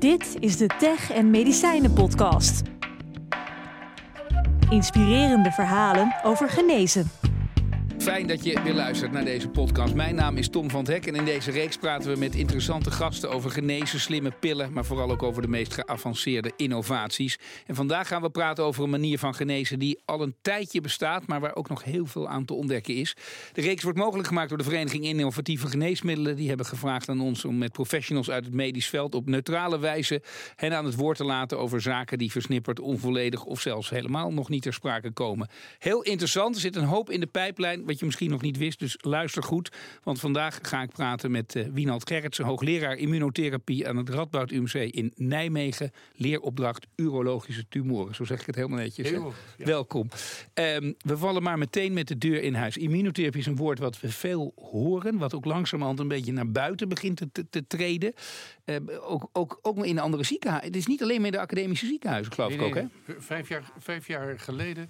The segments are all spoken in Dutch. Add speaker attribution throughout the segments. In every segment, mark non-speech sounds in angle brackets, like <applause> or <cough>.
Speaker 1: Dit is de Tech en Medicijnen Podcast. Inspirerende verhalen over genezen.
Speaker 2: Fijn dat je weer luistert naar deze podcast. Mijn naam is Tom van het Hek en in deze reeks praten we met interessante gasten over genezen, slimme pillen, maar vooral ook over de meest geavanceerde innovaties. En vandaag gaan we praten over een manier van genezen die al een tijdje bestaat, maar waar ook nog heel veel aan te ontdekken is. De reeks wordt mogelijk gemaakt door de Vereniging Innovatieve Geneesmiddelen. Die hebben gevraagd aan ons om met professionals uit het medisch veld op neutrale wijze hen aan het woord te laten over zaken die versnipperd, onvolledig of zelfs helemaal nog niet ter sprake komen. Heel interessant, er zit een hoop in de pijplijn wat je misschien nog niet wist. Dus luister goed, want vandaag ga ik praten met uh, Wienald Gerritsen, hoogleraar immunotherapie aan het Radboud UMC in Nijmegen. Leeropdracht urologische tumoren, zo zeg ik het helemaal netjes.
Speaker 3: Heel,
Speaker 2: ja. Welkom. Um, we vallen maar meteen met de deur in huis. Immunotherapie is een woord wat we veel horen, wat ook langzamerhand een beetje naar buiten begint te, treden. Uh, ook, ook, ook in andere ziekenhuizen. Het is niet alleen meer de academische ziekenhuizen, geloof
Speaker 3: nee,
Speaker 2: ik ook, hè?
Speaker 3: Vijf jaar, vijf jaar geleden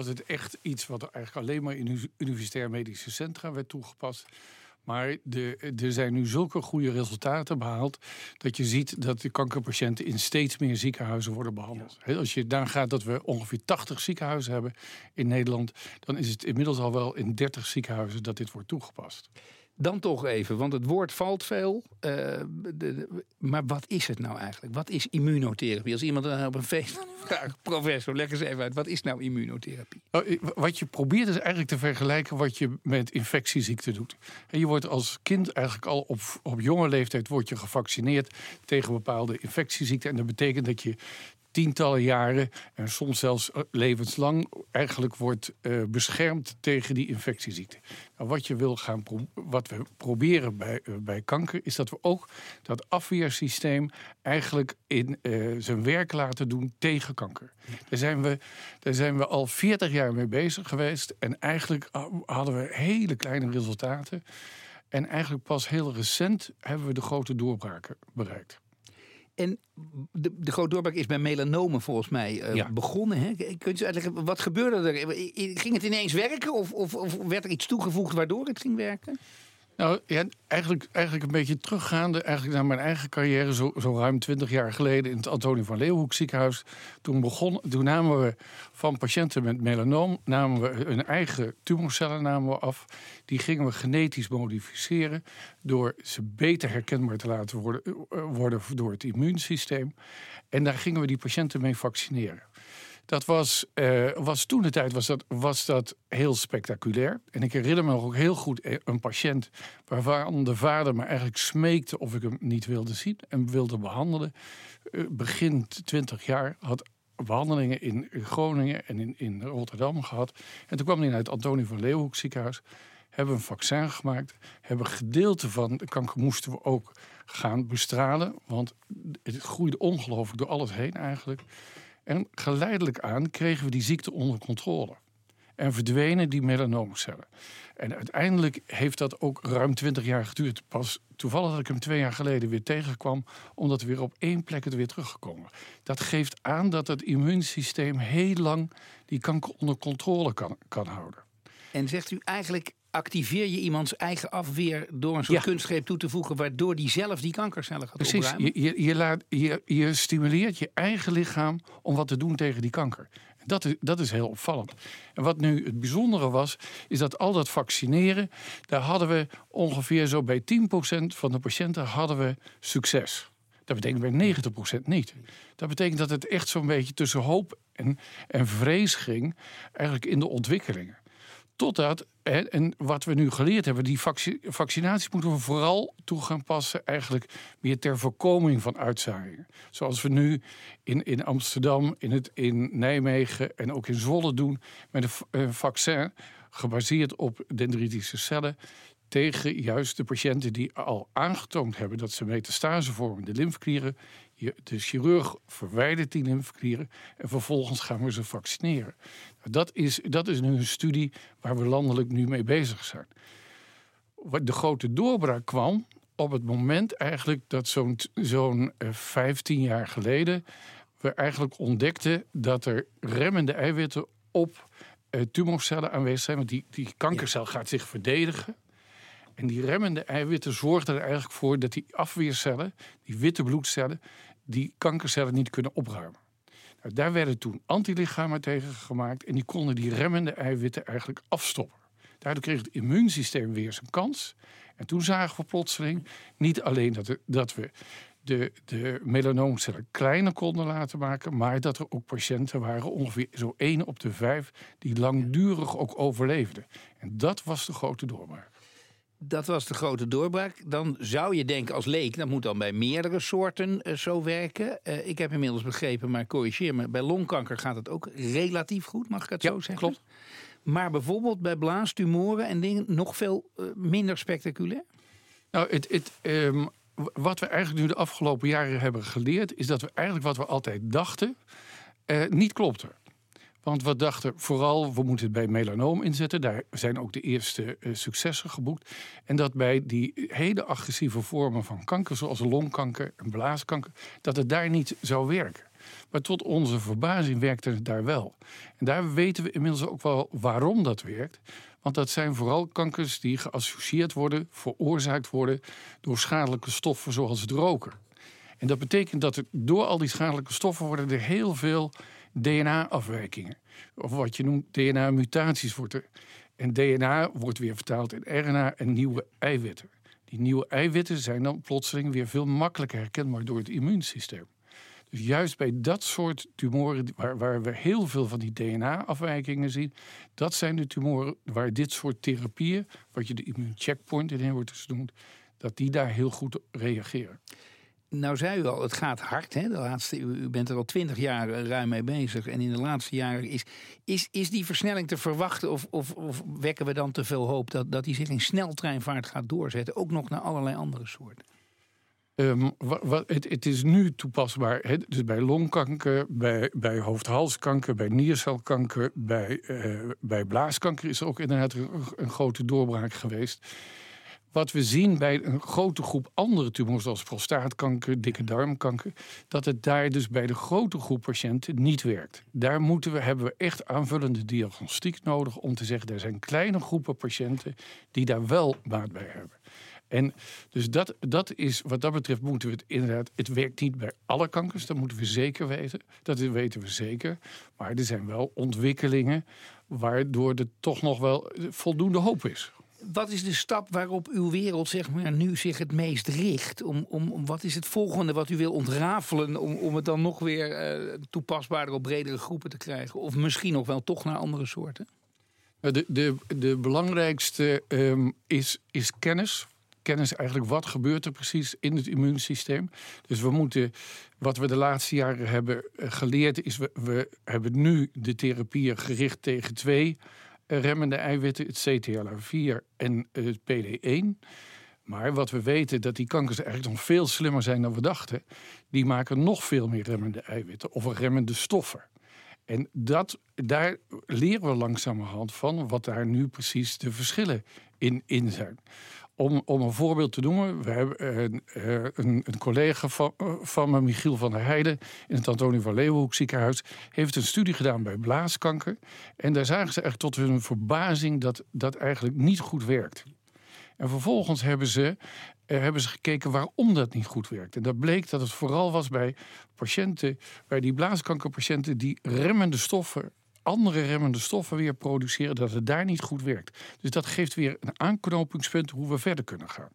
Speaker 3: was het echt iets wat eigenlijk alleen maar in universitair medische centra werd toegepast. Maar de, er zijn nu zulke goede resultaten behaald dat je ziet dat de kankerpatiënten in steeds meer ziekenhuizen worden behandeld. Ja. Als je daar gaat dat we ongeveer 80 ziekenhuizen hebben in Nederland, dan is het inmiddels al wel in 30 ziekenhuizen dat dit wordt toegepast.
Speaker 2: Dan toch even, want het woord valt veel. Uh, de, de, maar wat is het nou eigenlijk? Wat is immunotherapie? Als iemand dan op een feest <laughs> vraagt, professor, leg eens even uit. Wat is nou immunotherapie?
Speaker 3: Wat je probeert is eigenlijk te vergelijken wat je met infectieziekten doet. En je wordt als kind eigenlijk al op, op jonge leeftijd wordt je gevaccineerd tegen bepaalde infectieziekten. En dat betekent dat je tientallen jaren en soms zelfs levenslang eigenlijk wordt uh, beschermd tegen die infectieziekte. Nou, wat, je wil gaan wat we proberen bij, uh, bij kanker is dat we ook dat afweersysteem eigenlijk in zijn werk laten doen tegen kanker. Daar, zijn we, daar zijn we al 40 jaar mee bezig geweest en eigenlijk hadden we hele kleine resultaten. En eigenlijk pas heel recent hebben we de grote doorbraken bereikt.
Speaker 2: En de, de grote doorbraak is bij melanomen volgens mij uh, ja. begonnen. Hè? Kunt u uitleggen, wat gebeurde er? Ging het ineens werken of, of, of werd er iets toegevoegd waardoor het ging werken?
Speaker 3: Nou eigenlijk, eigenlijk een beetje teruggaande eigenlijk naar mijn eigen carrière, zo, zo ruim twintig jaar geleden in het Antonie van Leeuwenhoek ziekenhuis. Toen, begon, toen namen we van patiënten met melanoom namen we hun eigen tumorcellen namen we af. Die gingen we genetisch modificeren door ze beter herkenbaar te laten worden, worden door het immuunsysteem. En daar gingen we die patiënten mee vaccineren. Dat was, uh, was toen de tijd was dat, was dat heel spectaculair. En ik herinner me nog ook heel goed een patiënt waarvan de vader me eigenlijk smeekte of ik hem niet wilde zien en wilde behandelen. Uh, begin 20 jaar had behandelingen in Groningen en in, in Rotterdam gehad. En toen kwam hij naar het Antonie van Leeuwenhoek ziekenhuis. Hebben een vaccin gemaakt. Hebben gedeelte van de kanker moesten we ook gaan bestralen. Want het groeide ongelooflijk door alles heen eigenlijk. En geleidelijk aan kregen we die ziekte onder controle. En verdwenen die melanoomcellen. En uiteindelijk heeft dat ook ruim 20 jaar geduurd. Pas toevallig dat ik hem twee jaar geleden weer tegenkwam, omdat we weer op één plek het weer teruggekomen. Dat geeft aan dat het immuunsysteem heel lang die kanker onder controle kan, kan houden.
Speaker 2: En zegt u eigenlijk activeer je iemands eigen afweer door een soort ja. kunstgreep toe te voegen, waardoor die zelf die kankercellen gaat
Speaker 3: Precies.
Speaker 2: opruimen?
Speaker 3: Je, je, je, laat, je, je stimuleert je eigen lichaam om wat te doen tegen die kanker. Dat is, dat is heel opvallend. En wat nu het bijzondere was, is dat al dat vaccineren, daar hadden we ongeveer zo bij 10% van de patiënten hadden we succes. Dat betekent bij 90% niet. Dat betekent dat het echt zo'n beetje tussen hoop en, en vrees ging, eigenlijk in de ontwikkelingen. Totdat, en wat we nu geleerd hebben, die vaccinaties moeten we vooral toe gaan passen, eigenlijk meer ter voorkoming van uitzaaiingen. Zoals we nu in, in Amsterdam, in, het, in Nijmegen en ook in Zwolle doen, met een vaccin gebaseerd op dendritische cellen tegen juist de patiënten die al aangetoond hebben dat ze metastase vormen, de lymfeklieren. De chirurg verwijdert die lymfeklieren en vervolgens gaan we ze vaccineren. Dat is, dat is nu een studie waar we landelijk nu mee bezig zijn. De grote doorbraak kwam op het moment eigenlijk dat zo'n zo'n 15 jaar geleden we eigenlijk ontdekten dat er remmende eiwitten op tumorcellen aanwezig zijn. Want die, die kankercel gaat zich verdedigen. En die remmende eiwitten zorgden er eigenlijk voor dat die afweercellen, die witte bloedcellen, die kankercellen niet kunnen opruimen. Nou, daar werden toen antilichamen tegen gemaakt en die konden die remmende eiwitten eigenlijk afstoppen. Daardoor kreeg het immuunsysteem weer zijn kans. En toen zagen we plotseling niet alleen dat, dat we de, de melanoomcellen kleiner konden laten maken, maar dat er ook patiënten waren, ongeveer zo 1 op de 5, die langdurig ook overleefden. En dat was de grote doorbraak.
Speaker 2: Dat was de grote doorbraak. Dan zou je denken als leek, dat moet dan bij meerdere soorten uh, zo werken. Uh, ik heb inmiddels begrepen, maar corrigeer me, bij longkanker gaat het ook relatief goed, mag ik het
Speaker 3: ja,
Speaker 2: zo zeggen?
Speaker 3: klopt.
Speaker 2: Maar bijvoorbeeld bij blaastumoren en dingen nog veel uh, minder spectaculair?
Speaker 3: Nou, het, het, um, wat we eigenlijk nu de afgelopen jaren hebben geleerd, is dat we eigenlijk wat we altijd dachten, niet klopte. Want we dachten vooral, we moeten het bij melanoom inzetten. Daar zijn ook de eerste uh, successen geboekt. En dat bij die hele agressieve vormen van kanker, zoals longkanker en blaaskanker, dat het daar niet zou werken. Maar tot onze verbazing werkte het daar wel. En daar weten we inmiddels ook wel waarom dat werkt. Want dat zijn vooral kankers die geassocieerd worden, veroorzaakt worden door schadelijke stoffen zoals het roken. En dat betekent dat er door al die schadelijke stoffen worden er heel veel DNA-afwijkingen. Of wat je noemt DNA-mutaties wordt er. En DNA wordt weer vertaald in RNA en nieuwe eiwitten. Die nieuwe eiwitten zijn dan plotseling weer veel makkelijker herkenbaar door het immuunsysteem. Dus juist bij dat soort tumoren, waar, waar we heel veel van die DNA-afwijkingen zien, dat zijn de tumoren waar dit soort therapieën, wat je de immuuncheckpoint in wordt genoemd, dat die daar heel goed reageren.
Speaker 2: Nou zei u al, het gaat hard. Hè? De laatste, u bent er al twintig jaar ruim mee bezig. En in de laatste jaren is, is, is die versnelling te verwachten? Of, of, of wekken we dan te veel hoop dat, dat die zich in sneltreinvaart gaat doorzetten? Ook nog naar allerlei andere soorten?
Speaker 3: Wat, het, het, is nu toepasbaar. Dus bij longkanker, bij, bij hoofd-halskanker, bij niercelkanker, bij, uh, bij blaaskanker is er ook inderdaad een grote doorbraak geweest. Wat we zien bij een grote groep andere tumors, zoals prostaatkanker, dikke darmkanker, dat het daar dus bij de grote groep patiënten niet werkt. Daar moeten we, hebben we echt aanvullende diagnostiek nodig om te zeggen, er zijn kleine groepen patiënten die daar wel baat bij hebben. En dus dat, dat is, wat dat betreft moeten we het inderdaad, het werkt niet bij alle kankers, dat moeten we zeker weten. Dat weten we zeker. Maar er zijn wel ontwikkelingen waardoor er toch nog wel voldoende hoop is.
Speaker 2: Wat is de stap waarop uw wereld zeg maar, nu zich het meest richt? Om, om, wat is het volgende wat u wil ontrafelen om, om het dan nog weer uh, toepasbaarder op bredere groepen te krijgen? Of misschien nog wel toch naar andere soorten?
Speaker 3: De, de, de belangrijkste um, is, is kennis kennis eigenlijk wat gebeurt er precies in het immuunsysteem. Dus we moeten, wat we de laatste jaren hebben geleerd, is we, we hebben nu de therapieën gericht tegen twee remmende eiwitten, het CTLA4 en het PD1. Maar wat we weten, dat die kankers eigenlijk nog veel slimmer zijn dan we dachten. Die maken nog veel meer remmende eiwitten of remmende stoffen. En dat, daar leren we langzamerhand van wat daar nu precies de verschillen in, in zijn. Om, om een voorbeeld te noemen, we hebben een, eh, een, een collega van, eh, van me, Michiel van der Heijden, in het Antonie van Leeuwenhoek ziekenhuis, heeft een studie gedaan bij blaaskanker. En daar zagen ze echt tot hun verbazing dat dat eigenlijk niet goed werkt. En vervolgens hebben ze, eh, hebben ze gekeken waarom dat niet goed werkt. En dat bleek dat het vooral was bij patiënten, bij die blaaskankerpatiënten, die remmende stoffen andere remmende stoffen weer produceren, dat het daar niet goed werkt. Dus dat geeft weer een aanknopingspunt hoe we verder kunnen gaan.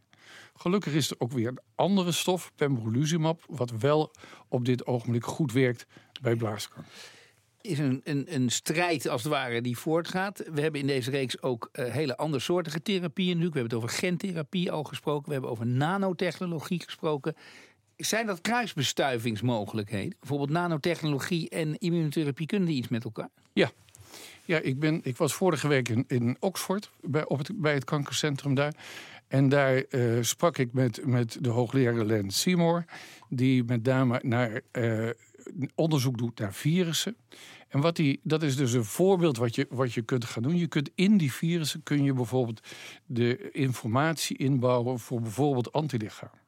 Speaker 3: Gelukkig is er ook weer een andere stof, pembrolizumab, wat wel op dit ogenblik goed werkt bij blaaskanker
Speaker 2: is een, een, een strijd als het ware die voortgaat. We hebben in deze reeks ook uh, hele andersoortige therapieën nu. We hebben het over gentherapie al gesproken. We hebben over nanotechnologie gesproken. Zijn dat kruisbestuivingsmogelijkheden? Bijvoorbeeld nanotechnologie en immunotherapie, kunnen die iets met elkaar?
Speaker 3: Ja, ja ik, ben, ik was vorige week in, in Oxford bij, op het, bij het kankercentrum daar. En daar uh, sprak ik met, met de hoogleraar Len Seymour, die met name naar uh, onderzoek doet naar virussen. En wat die, dat is dus een voorbeeld wat je, wat je kunt gaan doen. Je kunt in die virussen kun je bijvoorbeeld de informatie inbouwen voor bijvoorbeeld antilichamen.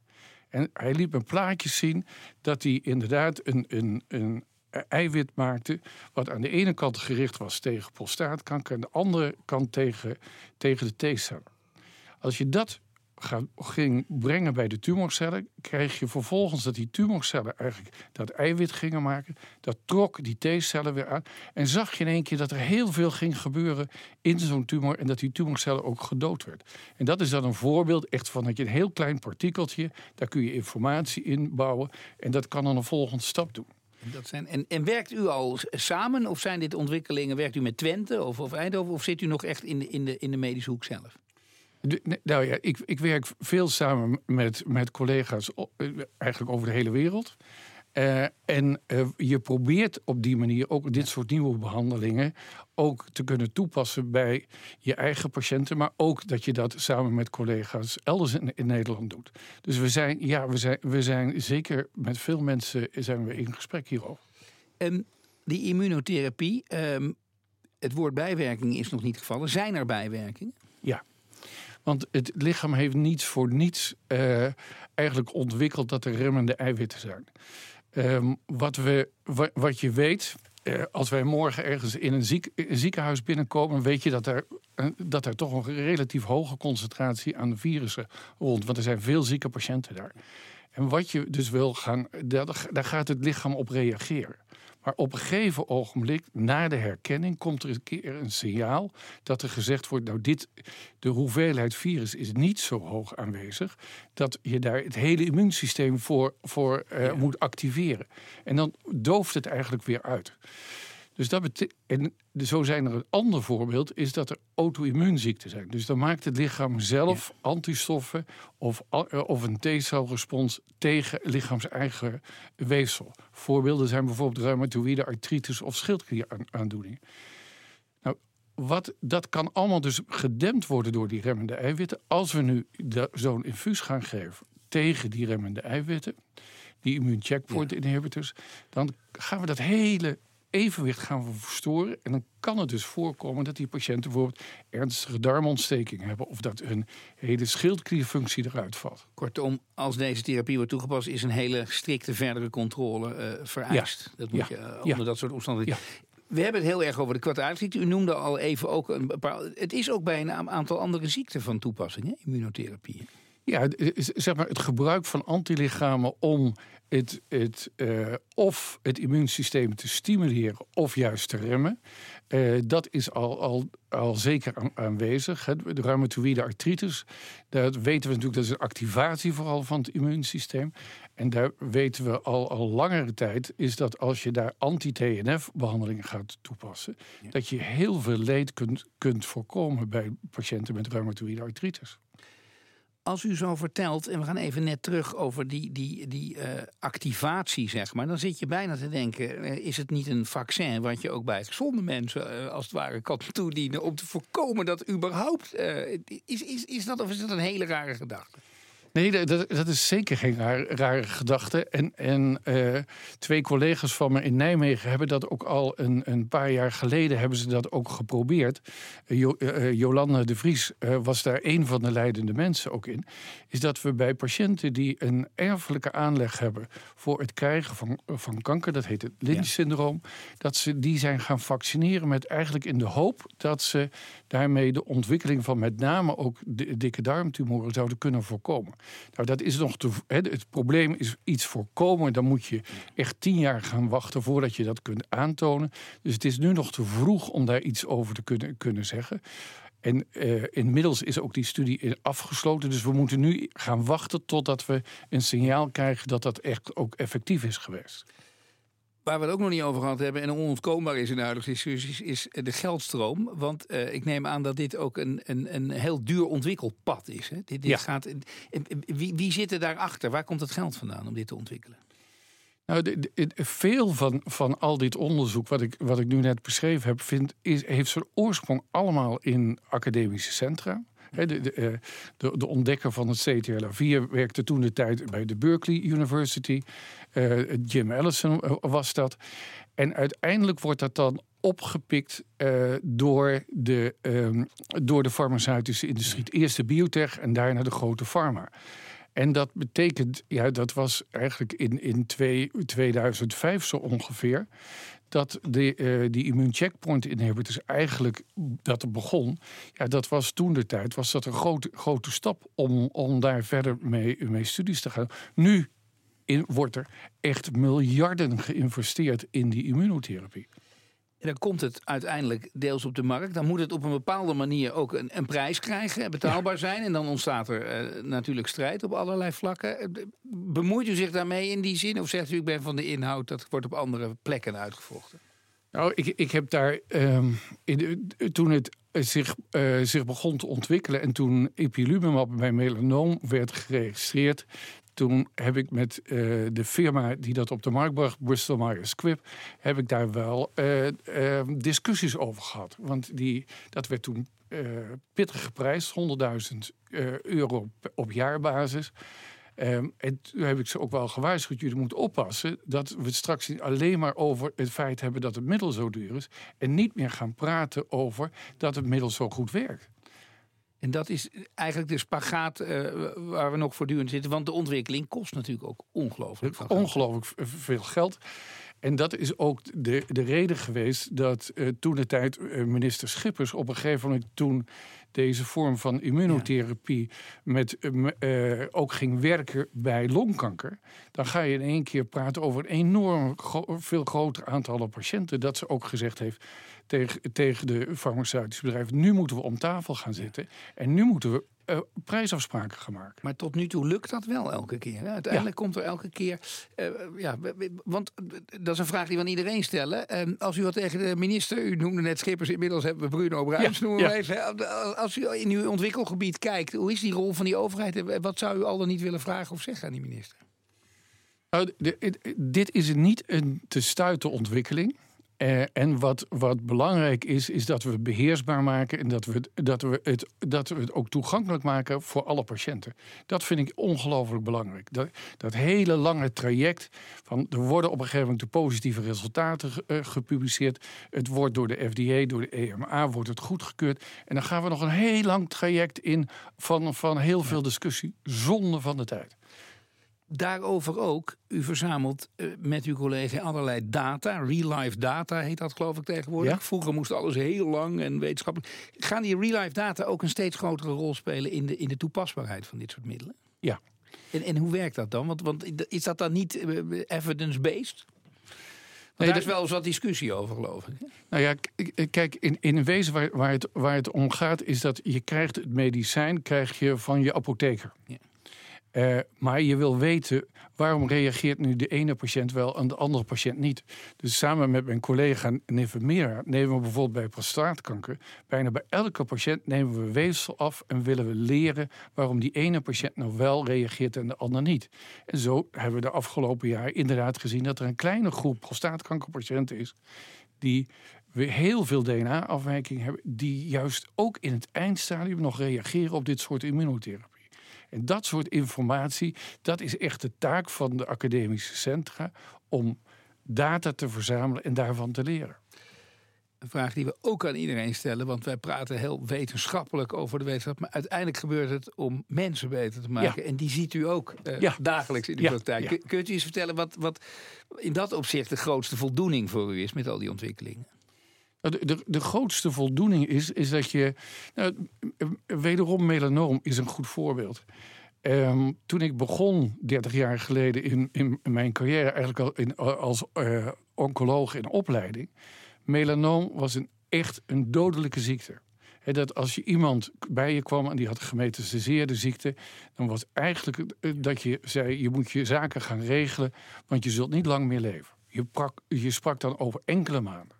Speaker 3: En hij liet me plaatjes zien dat hij inderdaad een, een, een eiwit maakte. wat aan de ene kant gericht was tegen prostaatkanker. en aan de andere kant tegen, tegen de T-cellen. Als je dat ging brengen bij de tumorcellen, kreeg je vervolgens dat die tumorcellen eigenlijk dat eiwit gingen maken. Dat trok die T-cellen weer aan. En zag je in één keer dat er heel veel ging gebeuren in zo'n tumor en dat die tumorcellen ook gedood werd. En dat is dan een voorbeeld echt van dat je een heel klein partikeltje, daar kun je informatie in bouwen en dat kan dan een volgende stap doen.
Speaker 2: Dat zijn, en, en werkt u al samen of zijn dit ontwikkelingen? Werkt u met Twente of, of Eindhoven of zit u nog echt in de, in de, in de medische hoek zelf?
Speaker 3: Nou ja, ik, ik werk veel samen met, met collega's eh, eigenlijk over de hele wereld. Uh, en uh, je probeert op die manier ook dit soort nieuwe behandelingen ook te kunnen toepassen bij je eigen patiënten, maar ook dat je dat samen met collega's elders in, in Nederland doet. Dus we zijn, ja, we zijn, we zijn zeker met veel mensen zijn we in gesprek hierover.
Speaker 2: En die immunotherapie, um, het woord bijwerking is nog niet gevallen. Zijn er bijwerkingen?
Speaker 3: Ja. Want het lichaam heeft niets voor niets uh, eigenlijk ontwikkeld dat er remmende eiwitten zijn. Um, wat, we, wat, je weet, uh, als wij morgen ergens in een, ziek, een, ziekenhuis binnenkomen, weet je dat er, uh, dat er toch een relatief hoge concentratie aan virussen rond. Want er zijn veel zieke patiënten daar. En wat je dus wil gaan, daar gaat het lichaam op reageren. Maar op een gegeven ogenblik, na de herkenning, komt er een keer een signaal dat er gezegd wordt: Nou, dit, de hoeveelheid virus is niet zo hoog aanwezig dat je daar het hele immuunsysteem voor, voor uh, ja. moet activeren. En dan dooft het eigenlijk weer uit. Dus dat en zo zijn er een ander voorbeeld, is dat er auto-immuunziekten zijn. Dus dan maakt het lichaam zelf ja. antistoffen of, of een T-celrespons tegen lichaams eigen weefsel. Voorbeelden zijn bijvoorbeeld reumatoïde artritis of schildklieraandoening. Nou, wat, dat kan allemaal dus gedempt worden door die remmende eiwitten. Als we nu zo'n infuus gaan geven tegen die remmende eiwitten, die immuuncheckpoint inhibitors, dan gaan we dat hele evenwicht gaan we verstoren. En dan kan het dus voorkomen dat die patiënten bijvoorbeeld ernstige darmontsteking hebben. Of dat hun hele schildklierfunctie eruit valt.
Speaker 2: Kortom, als deze therapie wordt toegepast, is een hele strikte verdere controle uh, vereist. Ja. Dat moet ja. je uh, onder ja. dat soort omstandigheden. We hebben het heel erg over de kwaadaardigheidsziekte. U noemde al even ook een paar. Het is ook bij een aantal andere ziekten van toepassing, hè? immunotherapie.
Speaker 3: Ja, zeg maar het gebruik van antilichamen om het, het, uh, of het immuunsysteem te stimuleren of juist te remmen. Uh, dat is al, al, al zeker aan, aanwezig. Hè. De reumatoïde artritis, dat weten we natuurlijk, dat is een activatie vooral van het immuunsysteem. En daar weten we al, al langere tijd, is dat als je daar anti-TNF-behandelingen gaat toepassen, ja. dat je heel veel leed kunt, kunt voorkomen bij patiënten met reumatoïde artritis
Speaker 2: als u zo vertelt, en we gaan even net terug over die, die, die uh, activatie, zeg maar, dan zit je bijna te denken: uh, is het niet een vaccin wat je ook bij gezonde mensen uh, als het ware kan <laughs> toedienen om te voorkomen dat überhaupt. is, is, is dat of is dat een hele rare gedachte?
Speaker 3: Nee, dat, dat, is zeker geen rare, rare gedachte. En, en uh, twee collega's van me in Nijmegen hebben dat ook al een, een paar jaar geleden hebben ze dat ook geprobeerd. Jo, uh, Jolanda de Vries was daar een van de leidende mensen ook in. Is dat we bij patiënten die een erfelijke aanleg hebben voor het krijgen van, van kanker, dat heet het Lynch-syndroom, ja. dat ze die zijn gaan vaccineren met eigenlijk in de hoop dat ze daarmee de ontwikkeling van met name ook de dikke darmtumoren zouden kunnen voorkomen. Nou, dat is nog te, het probleem is iets voorkomen. Dan moet je echt tien jaar gaan wachten voordat je dat kunt aantonen. Dus het is nu nog te vroeg om daar iets over te kunnen, kunnen zeggen. En uh, inmiddels is ook die studie afgesloten. Dus we moeten nu gaan wachten totdat we een signaal krijgen dat dat echt ook effectief is geweest.
Speaker 2: Waar we het ook nog niet over gehad hebben en onontkoombaar is in de huidige discussies, is de geldstroom. Want uh, ik neem aan dat dit ook een, een, een heel duur ontwikkeld pad is. Hè? Dit, dit
Speaker 3: ja.
Speaker 2: gaat, wie, wie zit er daarachter? Waar komt het geld vandaan om dit te ontwikkelen?
Speaker 3: Nou, de, de, veel van, van al dit onderzoek, wat ik, wat ik nu net beschreven heb, vind, is, heeft zijn oorsprong allemaal in academische centra. De, de, de, de, ontdekker van het CTLA4 werkte toen de tijd bij de Berkeley University. Uh, Jim Allison was dat. En uiteindelijk wordt dat dan opgepikt door, de, um, door de farmaceutische industrie. Eerst de biotech en daarna de grote pharma. En dat betekent, ja, dat was eigenlijk in, in twee, 2005 zo ongeveer dat de, uh, die immuuncheckpoint inhibitors eigenlijk dat er begon, ja, dat was toen de tijd, was dat een grote, grote stap om, om daar verder mee, mee studies te gaan. Nu in, wordt er echt miljarden geïnvesteerd in die immunotherapie.
Speaker 2: Dan komt het uiteindelijk deels op de markt. Dan moet het op een bepaalde manier ook een, een prijs krijgen, betaalbaar zijn. En dan ontstaat er uh, natuurlijk strijd op allerlei vlakken. Eh, bemoeit u zich daarmee in die zin? Of zegt u, ik ben van de inhoud, dat wordt op andere plekken uitgevochten?
Speaker 3: Nou, ik, ik heb daar, um, in, toen het zich, uh, zich begon te ontwikkelen en toen ipilimumab bij melanoom werd geregistreerd, toen heb ik met uh, de firma die dat op de markt bracht, Bristol Myers Squibb, heb ik daar wel uh, uh, discussies over gehad. Want die, dat werd toen pittig geprijsd, 100.000 euro op jaarbasis. Um, en toen heb ik ze ook wel gewaarschuwd, jullie moeten oppassen dat we het straks alleen maar over het feit hebben dat het middel zo duur is. En niet meer gaan praten over dat het middel zo goed werkt.
Speaker 2: En dat is eigenlijk de spagaat uh, waar we nog voortdurend zitten. Want de ontwikkeling kost natuurlijk ook ongelooflijk veel.
Speaker 3: Ongelooflijk veel geld. En dat is ook de, de reden geweest dat uh, toen de tijd uh, minister Schippers op een gegeven moment toen deze vorm van immunotherapie met, uh, ook ging werken bij longkanker, dan ga je in één keer praten over een enorm veel groter aantal patiënten. Dat ze ook gezegd heeft tegen, tegen de farmaceutische bedrijven: nu moeten we om tafel gaan zitten en nu moeten we uh, prijsafspraken maken.
Speaker 2: Maar tot nu toe lukt dat wel elke keer. Hè? Uiteindelijk komt er elke keer. Uh, ja, want dat is een vraag die we aan iedereen stellen. Uh, als u wat tegen de minister, u noemde net Schippers, inmiddels hebben we Bruno Bruins, ja, noemen we even. Als u in uw ontwikkelgebied kijkt, hoe is die rol van die overheid? Wat zou u al dan niet willen vragen of zeggen aan die minister?
Speaker 3: Nou, dit is niet een te stuiten ontwikkeling. Uh, en wat, wat belangrijk is, is dat we het beheersbaar maken en dat we, dat, we het, dat we het ook toegankelijk maken voor alle patiënten. Dat vind ik ongelooflijk belangrijk. Dat, dat hele lange traject van er worden op een gegeven moment de positieve resultaten uh, gepubliceerd. Het wordt door de FDA, door de EMA, wordt het goedgekeurd. En dan gaan we nog een heel lang traject in van, van heel veel discussie, zonde van de tijd.
Speaker 2: Daarover ook, u verzamelt uh, met uw collega allerlei data. Real-life data heet dat geloof ik tegenwoordig. Ja? Vroeger moest alles heel lang en wetenschappelijk. Gaan die real-life data ook een steeds grotere rol spelen in de, in de toepasbaarheid van dit soort middelen?
Speaker 3: Ja.
Speaker 2: En, en hoe werkt dat dan? Want, want is dat dan niet uh, evidence-based? Nee, daar is wel eens wat discussie over, geloof ik.
Speaker 3: Nou ja, kijk, in, in wezen waar, waar, het, waar het om gaat... is dat je krijgt het medicijn krijg je van je apotheker. Ja. Uh, maar je wil weten waarom reageert nu de ene patiënt wel en de andere patiënt niet. Dus samen met mijn collega Nevemira nemen we bijvoorbeeld bij prostaatkanker. Bijna bij elke patiënt nemen we weefsel af en willen we leren waarom die ene patiënt nou wel reageert en de ander niet. En zo hebben we de afgelopen jaar inderdaad gezien dat er een kleine groep prostaatkankerpatiënten is die heel veel DNA-afwijkingen hebben, die juist ook in het eindstadium nog reageren op dit soort immunotherapie. En dat soort informatie, dat is echt de taak van de academische centra om data te verzamelen en daarvan te leren.
Speaker 2: Een vraag die we ook aan iedereen stellen, want wij praten heel wetenschappelijk over de wetenschap, maar uiteindelijk gebeurt het om mensen beter te maken. En die ziet u ook uh, dagelijks in de praktijk. Kunt u eens vertellen wat, wat in dat opzicht de grootste voldoening voor u is met al die ontwikkelingen?
Speaker 3: Nou, de, de, de, grootste voldoening is, is dat je. Nou, wederom, melanoom is een goed voorbeeld. Um, toen ik begon, 30 jaar geleden, in, in, mijn carrière, eigenlijk al in, als uh, oncoloog in opleiding. Melanoom was een, echt een dodelijke ziekte. Dat als je iemand bij je kwam en die had gemetastaseerde ziekte, dan was eigenlijk eh, dat je zei: je moet je zaken gaan regelen, want je zult niet lang meer leven. Je, je sprak dan over enkele maanden.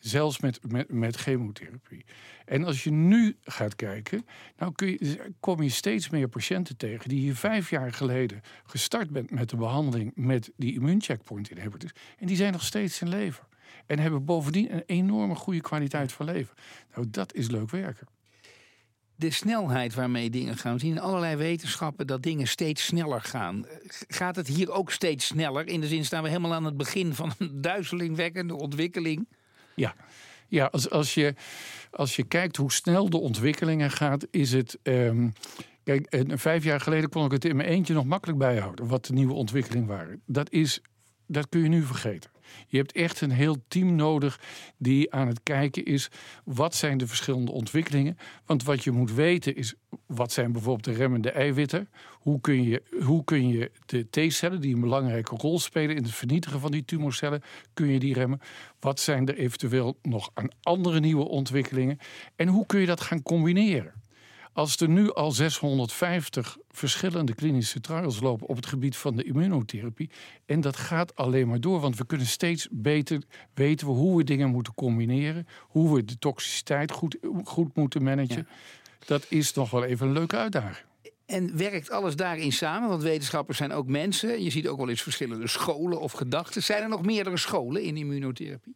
Speaker 3: Zelfs met, met, chemotherapie. En als je nu gaat kijken, nou kun je, kom je steeds meer patiënten tegen die hier vijf jaar geleden gestart bent met de behandeling met die immuuncheckpoint inhibitors. En die zijn nog steeds in leven. En hebben bovendien een enorme goede kwaliteit van leven. Nou, dat is leuk werken
Speaker 2: de snelheid waarmee dingen gaan. We zien in allerlei wetenschappen dat dingen steeds sneller gaan. Gaat het hier ook steeds sneller? In de zin staan we helemaal aan het begin van een duizelingwekkende ontwikkeling.
Speaker 3: Ja, ja als, als, je, als je kijkt hoe snel de ontwikkelingen gaat, is het. Um, Kijk, en vijf jaar geleden kon ik het in mijn eentje nog makkelijk bijhouden. wat de nieuwe ontwikkelingen waren. Dat, is, dat kun je nu vergeten. Je hebt echt een heel team nodig die aan het kijken is. wat zijn de verschillende ontwikkelingen? Want wat je moet weten is. wat zijn bijvoorbeeld de remmende eiwitten? Hoe kun je, hoe kun je de T-cellen, die een belangrijke rol spelen in het vernietigen van die tumorcellen, kun je die remmen? Wat zijn er eventueel nog aan andere nieuwe ontwikkelingen? En hoe kun je dat gaan combineren? Als er nu al 650 verschillende klinische trials lopen op het gebied van de immunotherapie. En dat gaat alleen maar door, want we kunnen steeds beter weten we hoe we dingen moeten combineren. Hoe we de toxiciteit goed, goed moeten managen. Dat is nog wel even een leuke uitdaging.
Speaker 2: En werkt alles daarin samen? Want wetenschappers zijn ook mensen. Je ziet ook wel eens verschillende scholen of gedachten. Zijn er nog meerdere scholen in immunotherapie?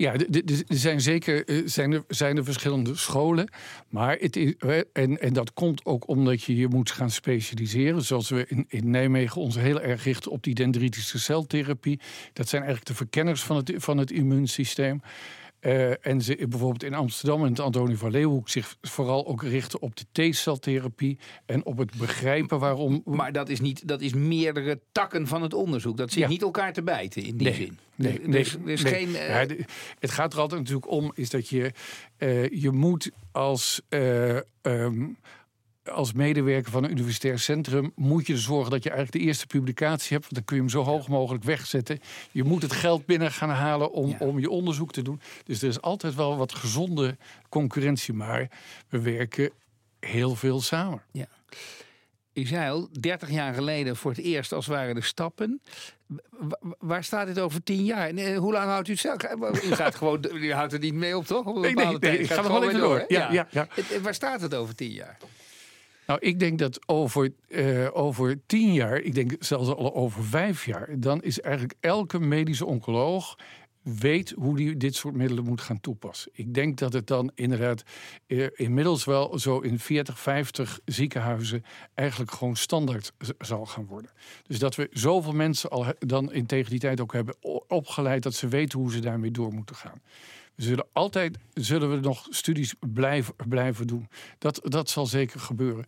Speaker 3: Ja, er zijn zeker eh, zijn er, zijn er verschillende scholen. Maar het is, en, en dat komt ook omdat je je moet gaan specialiseren. Zoals we in, in Nijmegen ons heel erg richten op die dendritische celtherapie. Dat zijn eigenlijk de verkenners van het, van het immuunsysteem. Uh, en ze bijvoorbeeld in Amsterdam en het Antonie van Leeuwenhoek zich vooral ook richten op de T-celtherapie en op het begrijpen waarom.
Speaker 2: Maar dat is, niet, dat is meerdere takken van het onderzoek. Dat zit niet elkaar te bijten in die zin.
Speaker 3: Nee, nee, dus, dus nee. geen. Uh... Ja, het gaat er altijd natuurlijk om, is dat je, uh, je moet als. Um, als medewerker van een universitair centrum moet je zorgen dat je eigenlijk de eerste publicatie hebt. Want dan kun je hem zo hoog mogelijk wegzetten. Je moet het geld binnen gaan halen om, om je onderzoek te doen. Dus er is altijd wel wat gezonde concurrentie. Maar we werken heel veel samen.
Speaker 2: Ja. U zei al, 30 jaar geleden voor het eerst als waren de stappen. Waar staat dit over tien jaar? Nee, hoe lang houdt u het zelf? U, gaat gewoon, u houdt er niet mee op, toch? Op
Speaker 3: nee, nee, nee, ik ga gewoon even door. door. Ja, ja. Ja.
Speaker 2: Waar staat het over tien jaar?
Speaker 3: Nou, ik denk dat over, uh, over tien jaar, ik denk zelfs al over vijf jaar, dan is eigenlijk elke medische oncoloog weet hoe die dit soort middelen moet gaan toepassen. Ik denk dat het dan inderdaad uh, inmiddels wel zo in 40, 50 ziekenhuizen eigenlijk gewoon standaard zal gaan worden. Dus dat we zoveel mensen al dan in tegen die tijd ook hebben opgeleid dat ze weten hoe ze daarmee door moeten gaan. We zullen altijd zullen we nog studies blijven, blijven doen. Dat, dat zal zeker gebeuren.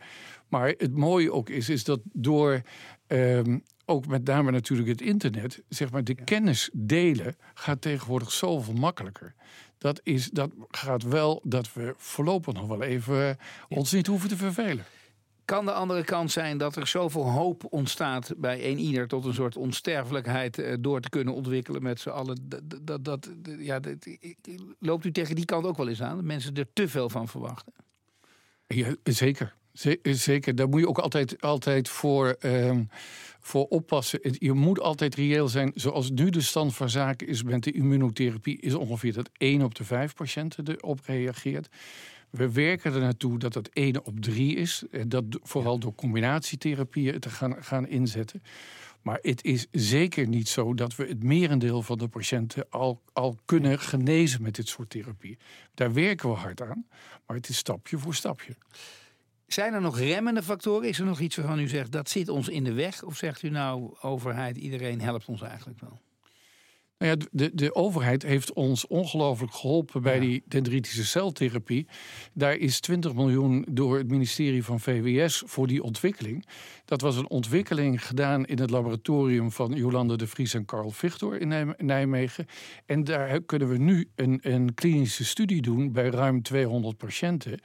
Speaker 3: Maar het mooie ook is, is dat door ehm, ook met name natuurlijk het internet, zeg maar, de kennis delen gaat tegenwoordig zoveel makkelijker. Dat, is, dat gaat wel dat we voorlopig nog wel even ons niet hoeven te vervelen.
Speaker 2: Kan de andere kant zijn dat er zoveel hoop ontstaat bij een ieder tot een soort onsterfelijkheid eh, door te kunnen ontwikkelen met z'n allen? Dat, dat, ja, dat, loopt u tegen die kant ook wel eens aan? Dat mensen er te veel van verwachten?
Speaker 3: Ja, zeker. Zeker, daar moet je ook altijd, altijd voor, um, voor oppassen. Je moet altijd reëel zijn. Zoals nu de stand van zaken is met de immunotherapie, is ongeveer dat 1 op de 5 patiënten erop reageert. We werken er naartoe dat dat 1 op 3 is. En dat vooral door combinatietherapieën te gaan, gaan inzetten. Maar het is zeker niet zo dat we het merendeel van de patiënten al, al kunnen genezen met dit soort therapie. Daar werken we hard aan, maar het is stapje voor stapje.
Speaker 2: Zijn er nog remmende factoren? Is er nog iets waarvan u zegt dat zit ons in de weg? Of zegt u nou, overheid, iedereen helpt ons eigenlijk wel?
Speaker 3: Nou ja, de, de overheid heeft ons ongelooflijk geholpen bij die dendritische celtherapie. Daar is 20 miljoen door het ministerie van VWS voor die ontwikkeling. Dat was een ontwikkeling gedaan in het laboratorium van Jolande de Vries en Carl Victor in Nijmegen. En daar kunnen we nu een, een klinische studie doen bij ruim 200 patiënten.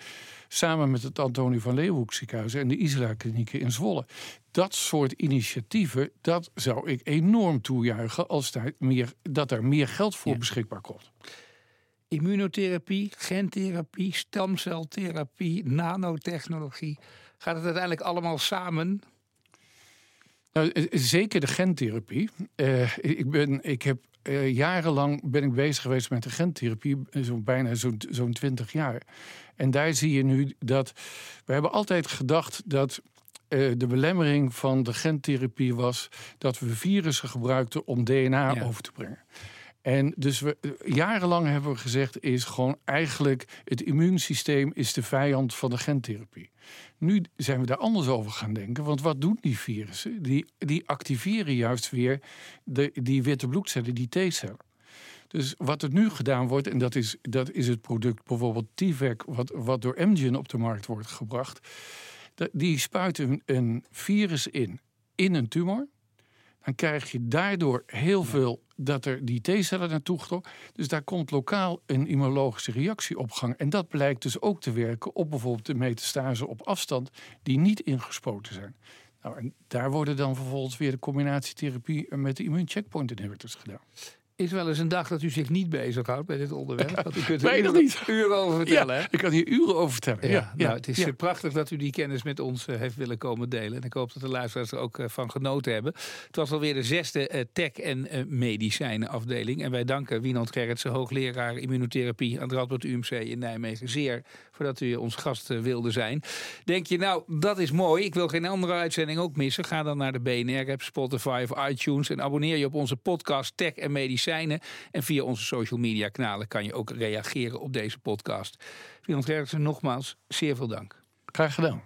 Speaker 3: Samen met het Antonie van Leeuwenhoek ziekenhuis en de Isla klinieken in Zwolle dat soort initiatieven, dat zou ik enorm toejuichen als daar meer, dat er meer geld voor beschikbaar komt.
Speaker 2: Immunotherapie, gentherapie, stamceltherapie, nanotechnologie. Gaat het uiteindelijk allemaal samen?
Speaker 3: Nou, eh, zeker de gentherapie. Uh, ik, ben, ik heb uh, jarenlang ben ik bezig geweest met de gentherapie, zo bijna zo'n zo'n 20 jaar. En daar zie je nu dat we hebben altijd gedacht dat uh, de belemmering van de gentherapie was dat we virussen gebruikten om DNA over te brengen. En dus we, eh, jarenlang hebben we gezegd, is gewoon eigenlijk het immuunsysteem is de vijand van de gentherapie. Nu zijn we daar anders over gaan denken, want wat doen die virussen? Die, die activeren juist weer de, die witte bloedcellen, die T-cellen. Dus wat er nu gedaan wordt, en dat is, dat is het product bijvoorbeeld T-VEC, wat, wat door Amgen op de markt wordt gebracht Die spuiten een virus in, in een tumor. Dan krijg je daardoor heel veel dat er die T-cellen naartoe getrokken. Dus daar komt lokaal een immunologische reactie op gang. En dat blijkt dus ook te werken op bijvoorbeeld de metastase op afstand, die niet ingespoten zijn. Nou, en daar worden dan vervolgens weer de combinatietherapie met de immuuncheckpoint inhibitors gedaan.
Speaker 2: Is wel eens een dag dat u zich niet bezighoudt met dit onderwerp? <laughs> Want u kunt er uren,
Speaker 3: niet.
Speaker 2: uren over vertellen.
Speaker 3: Ja, ik kan hier uren over vertellen.
Speaker 2: Ja, nou, het is eh, prachtig dat u die kennis met ons eh, heeft willen komen delen. En ik hoop dat de luisteraars er ook eh, van genoten hebben. Het was alweer de zesde tech- en medicijnenafdeling. En wij danken Wienand Gerritsen, hoogleraar immunotherapie aan het Radboud UMC in Nijmegen, zeer voor dat u ons gast wilde zijn. Denk je, nou, dat is mooi. Ik wil geen andere uitzending ook missen. Ga dan naar de BNR-app, Spotify of iTunes en abonneer je op onze podcast Tech en Medicijnen. En via onze social media kanalen kan je ook reageren op deze podcast. Wienand Gerritsen, nogmaals, zeer veel dank.
Speaker 3: Graag gedaan.